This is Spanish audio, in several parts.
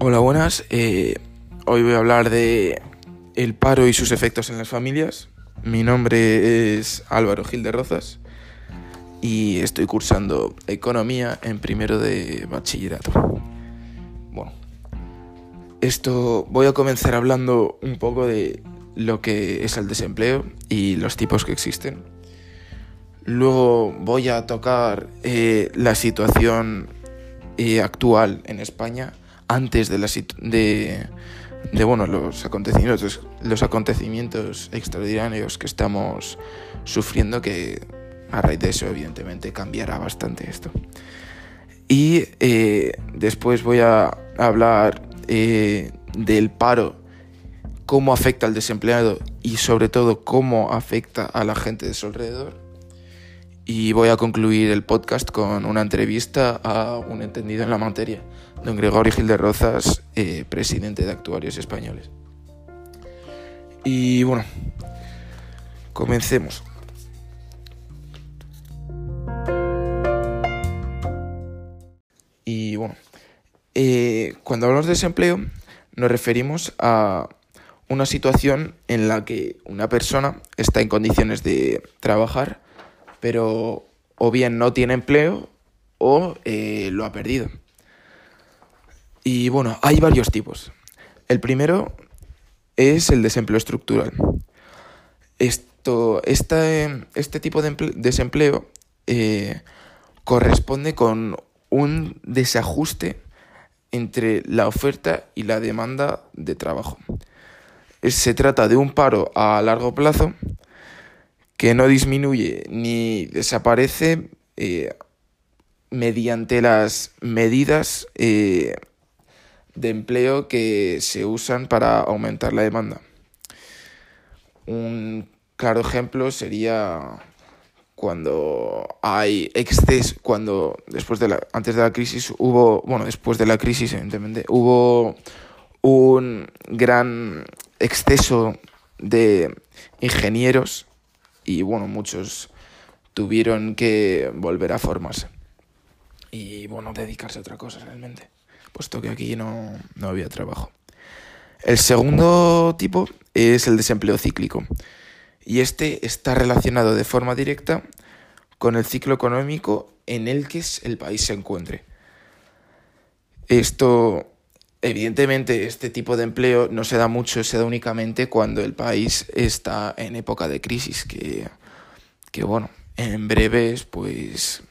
Hola, buenas. Eh, hoy voy a hablar de el paro y sus efectos en las familias. Mi nombre es Álvaro Gil de Rozas y estoy cursando economía en primero de bachillerato. Bueno, esto voy a comenzar hablando un poco de lo que es el desempleo y los tipos que existen. Luego voy a tocar eh, la situación eh, actual en España antes de, la de, de los, acontecimientos, los acontecimientos extraordinarios que estamos sufriendo, que a raíz de eso evidentemente cambiará bastante esto. Y eh, después voy a hablar eh, del paro, cómo afecta al desempleado y sobre todo cómo afecta a la gente de su alrededor y voy a concluir el podcast con una entrevista a un entendido en la materia, don Gregorio Gil de Rozas, eh, presidente de Actuarios Españoles. Y bueno, comencemos. Y bueno, eh, cuando hablamos de desempleo nos referimos a una situación en la que una persona está en condiciones de trabajar, pero o bien no tiene empleo o eh, lo ha perdido. Y bueno, hay varios tipos. El primero es el desempleo estructural. Esto, este, este tipo de desempleo eh, corresponde con un desajuste entre la oferta y la demanda de trabajo. Se trata de un paro a largo plazo que no disminuye ni desaparece eh, mediante las medidas eh, de empleo que se usan para aumentar la demanda. Un claro ejemplo sería cuando hay exceso, cuando después de la, antes de la crisis hubo, bueno, después de la crisis evidentemente, hubo un gran exceso de ingenieros y bueno, muchos tuvieron que volver a formarse y bueno, dedicarse a otra cosa realmente, puesto que aquí no, no había trabajo. El segundo tipo es el desempleo cíclico y este está relacionado de forma directa con el ciclo económico en el que el país se encuentre. Esto, evidentemente, este tipo de empleo no se da mucho, se da únicamente cuando el país está en época de crisis, que, que bueno, en breves, pues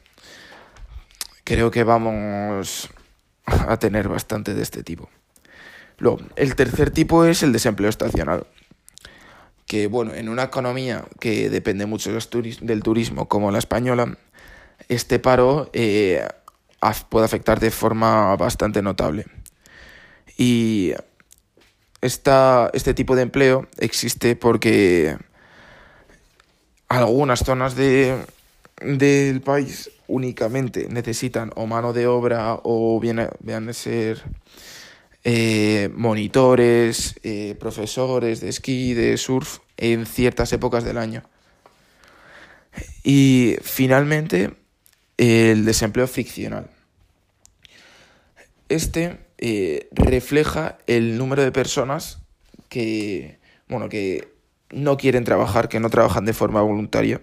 creo que vamos a tener bastante de este tipo. Luego, el tercer tipo es el desempleo estacional. Que, bueno, en una economía que depende mucho del turismo como la española, este paro eh, puede afectar de forma bastante notable. Y esta, este tipo de empleo existe porque algunas zonas de, del país únicamente necesitan o mano de obra o bien, vean ser eh, monitores, eh, profesores de esquí, de surf en ciertas épocas del año. Y finalmente, el desempleo ficcional. Este eh, refleja el número de personas que, bueno, que no quieren trabajar, que no trabajan de forma voluntaria,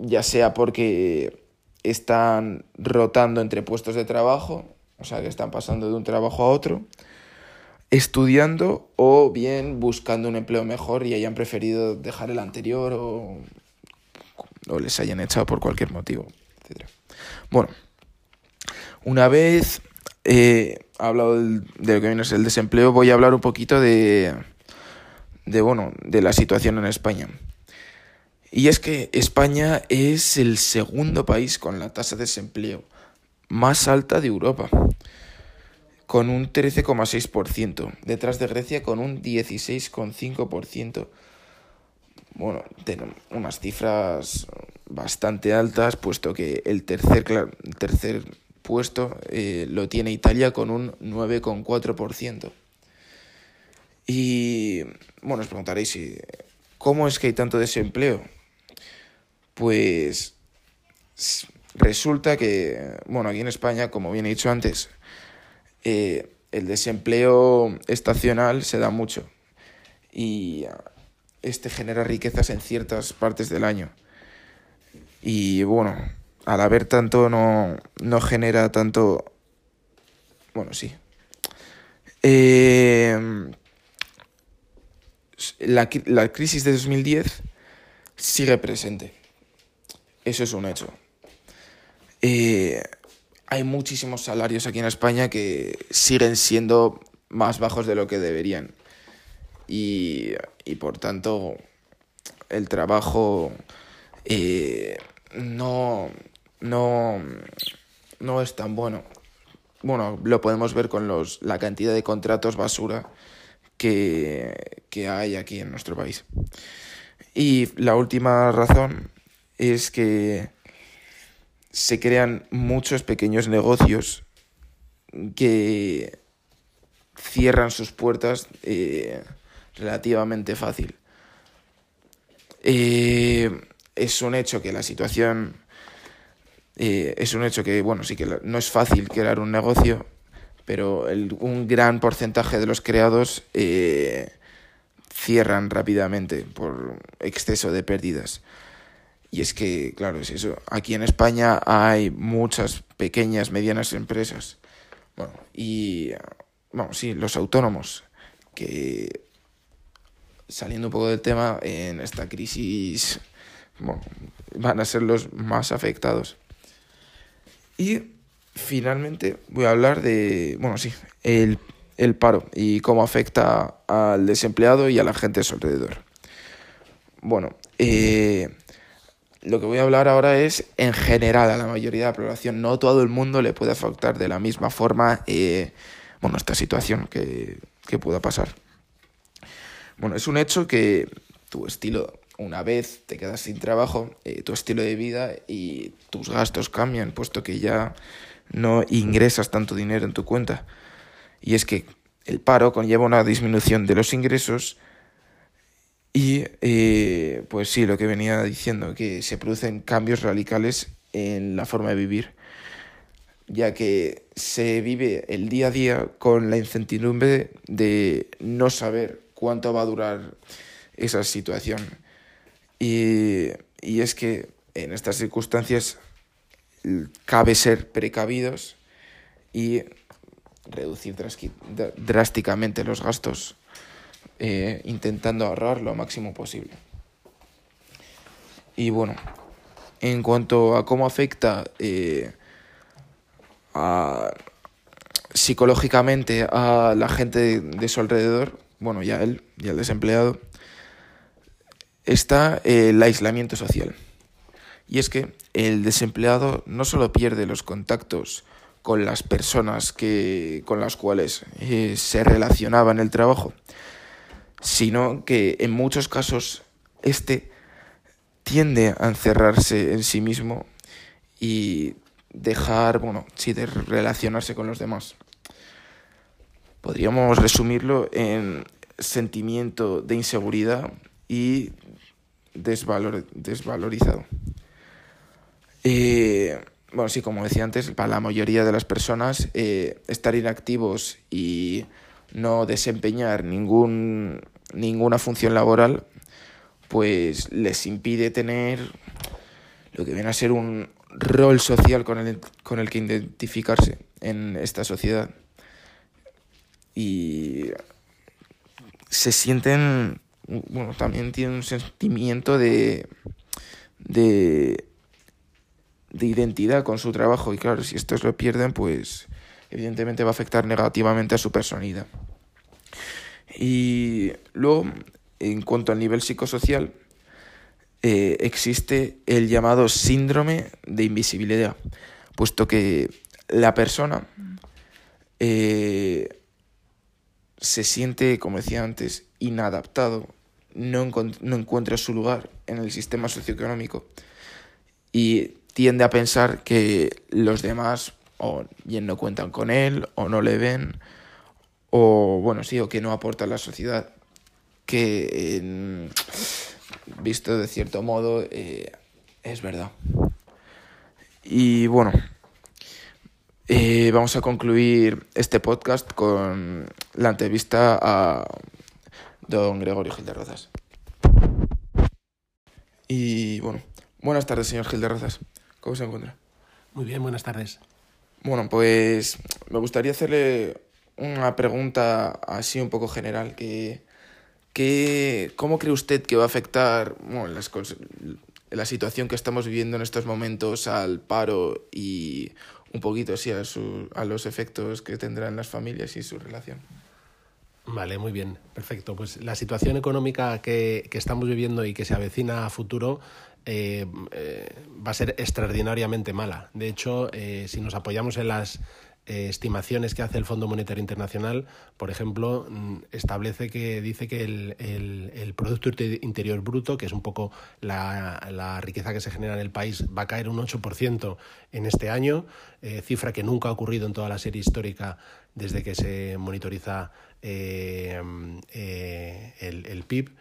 ya sea porque están rotando entre puestos de trabajo, o sea, que están pasando de un trabajo a otro, estudiando o bien buscando un empleo mejor y hayan preferido dejar el anterior o, o les hayan echado por cualquier motivo, etc. Bueno, una vez he hablado de lo que viene a el desempleo, voy a hablar un poquito de, de, bueno, de la situación en España. Y es que España es el segundo país con la tasa de desempleo más alta de Europa, con un 13,6%, detrás de Grecia con un 16,5%. Bueno, unas cifras bastante altas, puesto que el tercer, el tercer puesto eh, lo tiene Italia con un 9,4%. Y bueno, os preguntaréis, ¿cómo es que hay tanto desempleo? Pues resulta que, bueno, aquí en España, como bien he dicho antes, eh, el desempleo estacional se da mucho y este genera riquezas en ciertas partes del año. Y bueno, al haber tanto no, no genera tanto... Bueno, sí. Eh, la, la crisis de 2010 sigue presente. Eso es un hecho. Eh, hay muchísimos salarios aquí en España que siguen siendo más bajos de lo que deberían. Y, y por tanto, el trabajo eh, no, no, no es tan bueno. Bueno, lo podemos ver con los, la cantidad de contratos basura que, que hay aquí en nuestro país. Y la última razón es que se crean muchos pequeños negocios que cierran sus puertas eh, relativamente fácil. Eh, es un hecho que la situación eh, es un hecho que, bueno, sí que no es fácil crear un negocio, pero un gran porcentaje de los creados cierran rápidamente por exceso de pérdidas. Y es que, claro, es eso. Aquí en España hay muchas pequeñas, medianas empresas. Bueno, y, vamos, sí, los autónomos, que saliendo un poco del tema, en esta crisis van a ser los más afectados. Y finalmente voy a hablar de, bueno, sí, el, el paro y cómo afecta al desempleado y a la gente a su alrededor. Bueno, eh, lo que voy a hablar ahora es en general a la mayoría de la población. No todo el mundo le puede afectar de la misma forma eh, bueno, esta situación que, que pueda pasar. Bueno, es un hecho que tu estilo, una vez te quedas sin trabajo, eh, tu estilo de vida y tus gastos cambian, puesto que ya no ingresas tanto dinero en tu cuenta. Y es que el paro conlleva una disminución de los ingresos y eh, pues sí, lo que venía diciendo, que se producen cambios radicales en la forma de vivir, ya que se vive el día a día con la incertidumbre de no saber cuánto va a durar esa situación. Y, y es que en estas circunstancias cabe ser precavidos y reducir drásticamente los gastos eh, intentando ahorrar lo máximo posible. Y bueno, en cuanto a cómo afecta eh, psicológicamente a la gente de, su alrededor, bueno, ya él, ya el desempleado, está el aislamiento social. Y es que el desempleado no solo pierde los contactos con las personas que, con las cuales eh, se relacionaba en el trabajo, sino que en muchos casos este tiende a encerrarse en sí mismo y dejar, bueno, sí, de relacionarse con los demás. Podríamos resumirlo en sentimiento de inseguridad y desvalor, desvalorizado. Eh, bueno, sí, como decía antes, para la mayoría de las personas, eh, estar inactivos y no desempeñar ningún ninguna función laboral, pues les impide tener lo que viene a ser un rol social con el, con el que identificarse en esta sociedad. Y se sienten, bueno, también tienen un sentimiento de, de, de identidad con su trabajo y claro, si estos lo pierden, pues evidentemente va a afectar negativamente a su personalidad. Y luego, en cuanto al nivel psicosocial, eh, existe el llamado síndrome de invisibilidad, puesto que la persona eh, se siente, como decía antes, inadaptado, no, no encuentra su lugar en el sistema socioeconómico y tiende a pensar que los demás o bien no cuentan con él o no le ven o bueno, sí, o que no aporta a la sociedad, que visto de cierto modo eh, es verdad. Y bueno, Eh, vamos a concluir este podcast con la entrevista a don Gregorio Gil de Rozas. Y bueno, buenas tardes, señor Gil de Rozas. ¿Cómo se encuentra? Muy bien, buenas tardes. Bueno, pues me gustaría hacerle una pregunta así un poco general. Que, que, ¿Cómo cree usted que va a afectar bueno, las, la situación que estamos viviendo en estos momentos al paro y un poquito así a, su, a los efectos que tendrán las familias y su relación? Vale, muy bien, perfecto. Pues la situación económica que, que estamos viviendo y que se avecina a futuro eh, eh, va a ser extraordinariamente mala. De hecho, eh, si nos apoyamos en las eh, estimaciones que hace el Fondo Monetario Internacional, por ejemplo, mm, establece que dice que el, el, Producto Interior Bruto, que es un poco la, la, riqueza que se genera en el país, va a caer un 8% en este año, cifra que nunca ha ocurrido en toda la serie histórica desde que se monitoriza el, el PIB.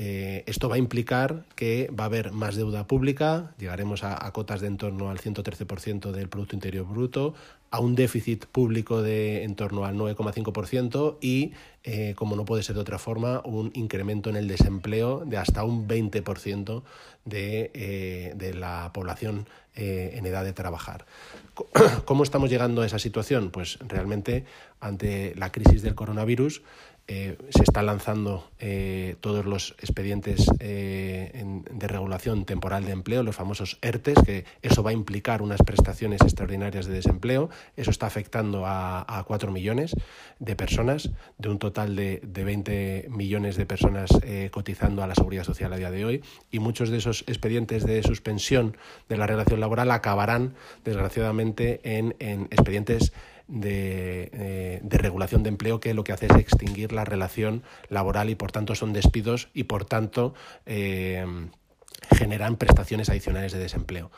Eh, esto va a implicar que va a haber más deuda pública, llegaremos a, cotas de en torno al 113% del Producto Interior Bruto, a un déficit público de en torno al 9,5% y, eh, como no puede ser de otra forma, un incremento en el desempleo de hasta un 20% de, eh, de la población en edad de trabajar. ¿Cómo estamos llegando a esa situación? Pues realmente ante la crisis del coronavirus eh, se están lanzando eh, todos los expedientes eh, de regulación temporal de empleo, los famosos ERTES, que eso va a implicar unas prestaciones extraordinarias de desempleo. Eso está afectando a, a 4 millones de personas, de un total de, de 20 millones de personas cotizando a la seguridad social a día de hoy. Y muchos de esos expedientes de suspensión de la relación laboral acabarán, desgraciadamente, en, en expedientes de, eh, de, regulación de empleo que lo que hace es extinguir la relación laboral y por tanto son despidos y por tanto eh, generan prestaciones adicionales de desempleo.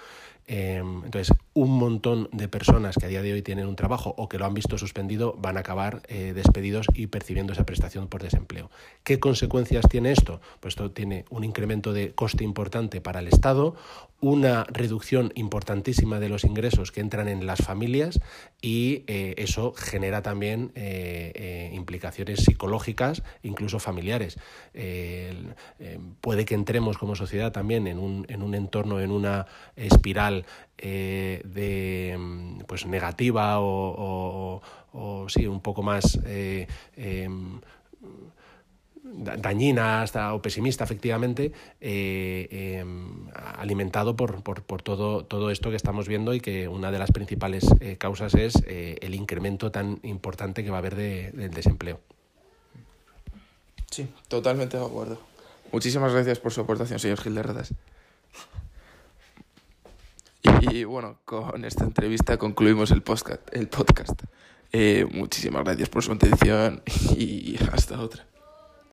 Em, entonces, un montón de personas que a día de hoy tienen un trabajo o que lo han visto suspendido van a acabar eh, despedidos y percibiendo esa prestación por desempleo. ¿Qué consecuencias tiene esto? Pues esto tiene un incremento de coste importante para el Estado, una reducción importantísima de los ingresos que entran en las familias y eh, eso genera también eh, implicaciones psicológicas, incluso familiares. puede que entremos como sociedad también en un, en un entorno, en una espiral de pues negativa o, sí un poco más eh, em, dañina hasta o pesimista efectivamente eh, em, alimentado por, por, por, todo, todo esto que estamos viendo y que una de las principales causas es el incremento tan importante que va a haber de, del desempleo. Sí, totalmente de acuerdo. Muchísimas gracias por su aportación, señor Gil de Redas. Y bueno, con esta entrevista concluimos el podcast. El podcast. Eh, muchísimas gracias por su atención y hasta otra.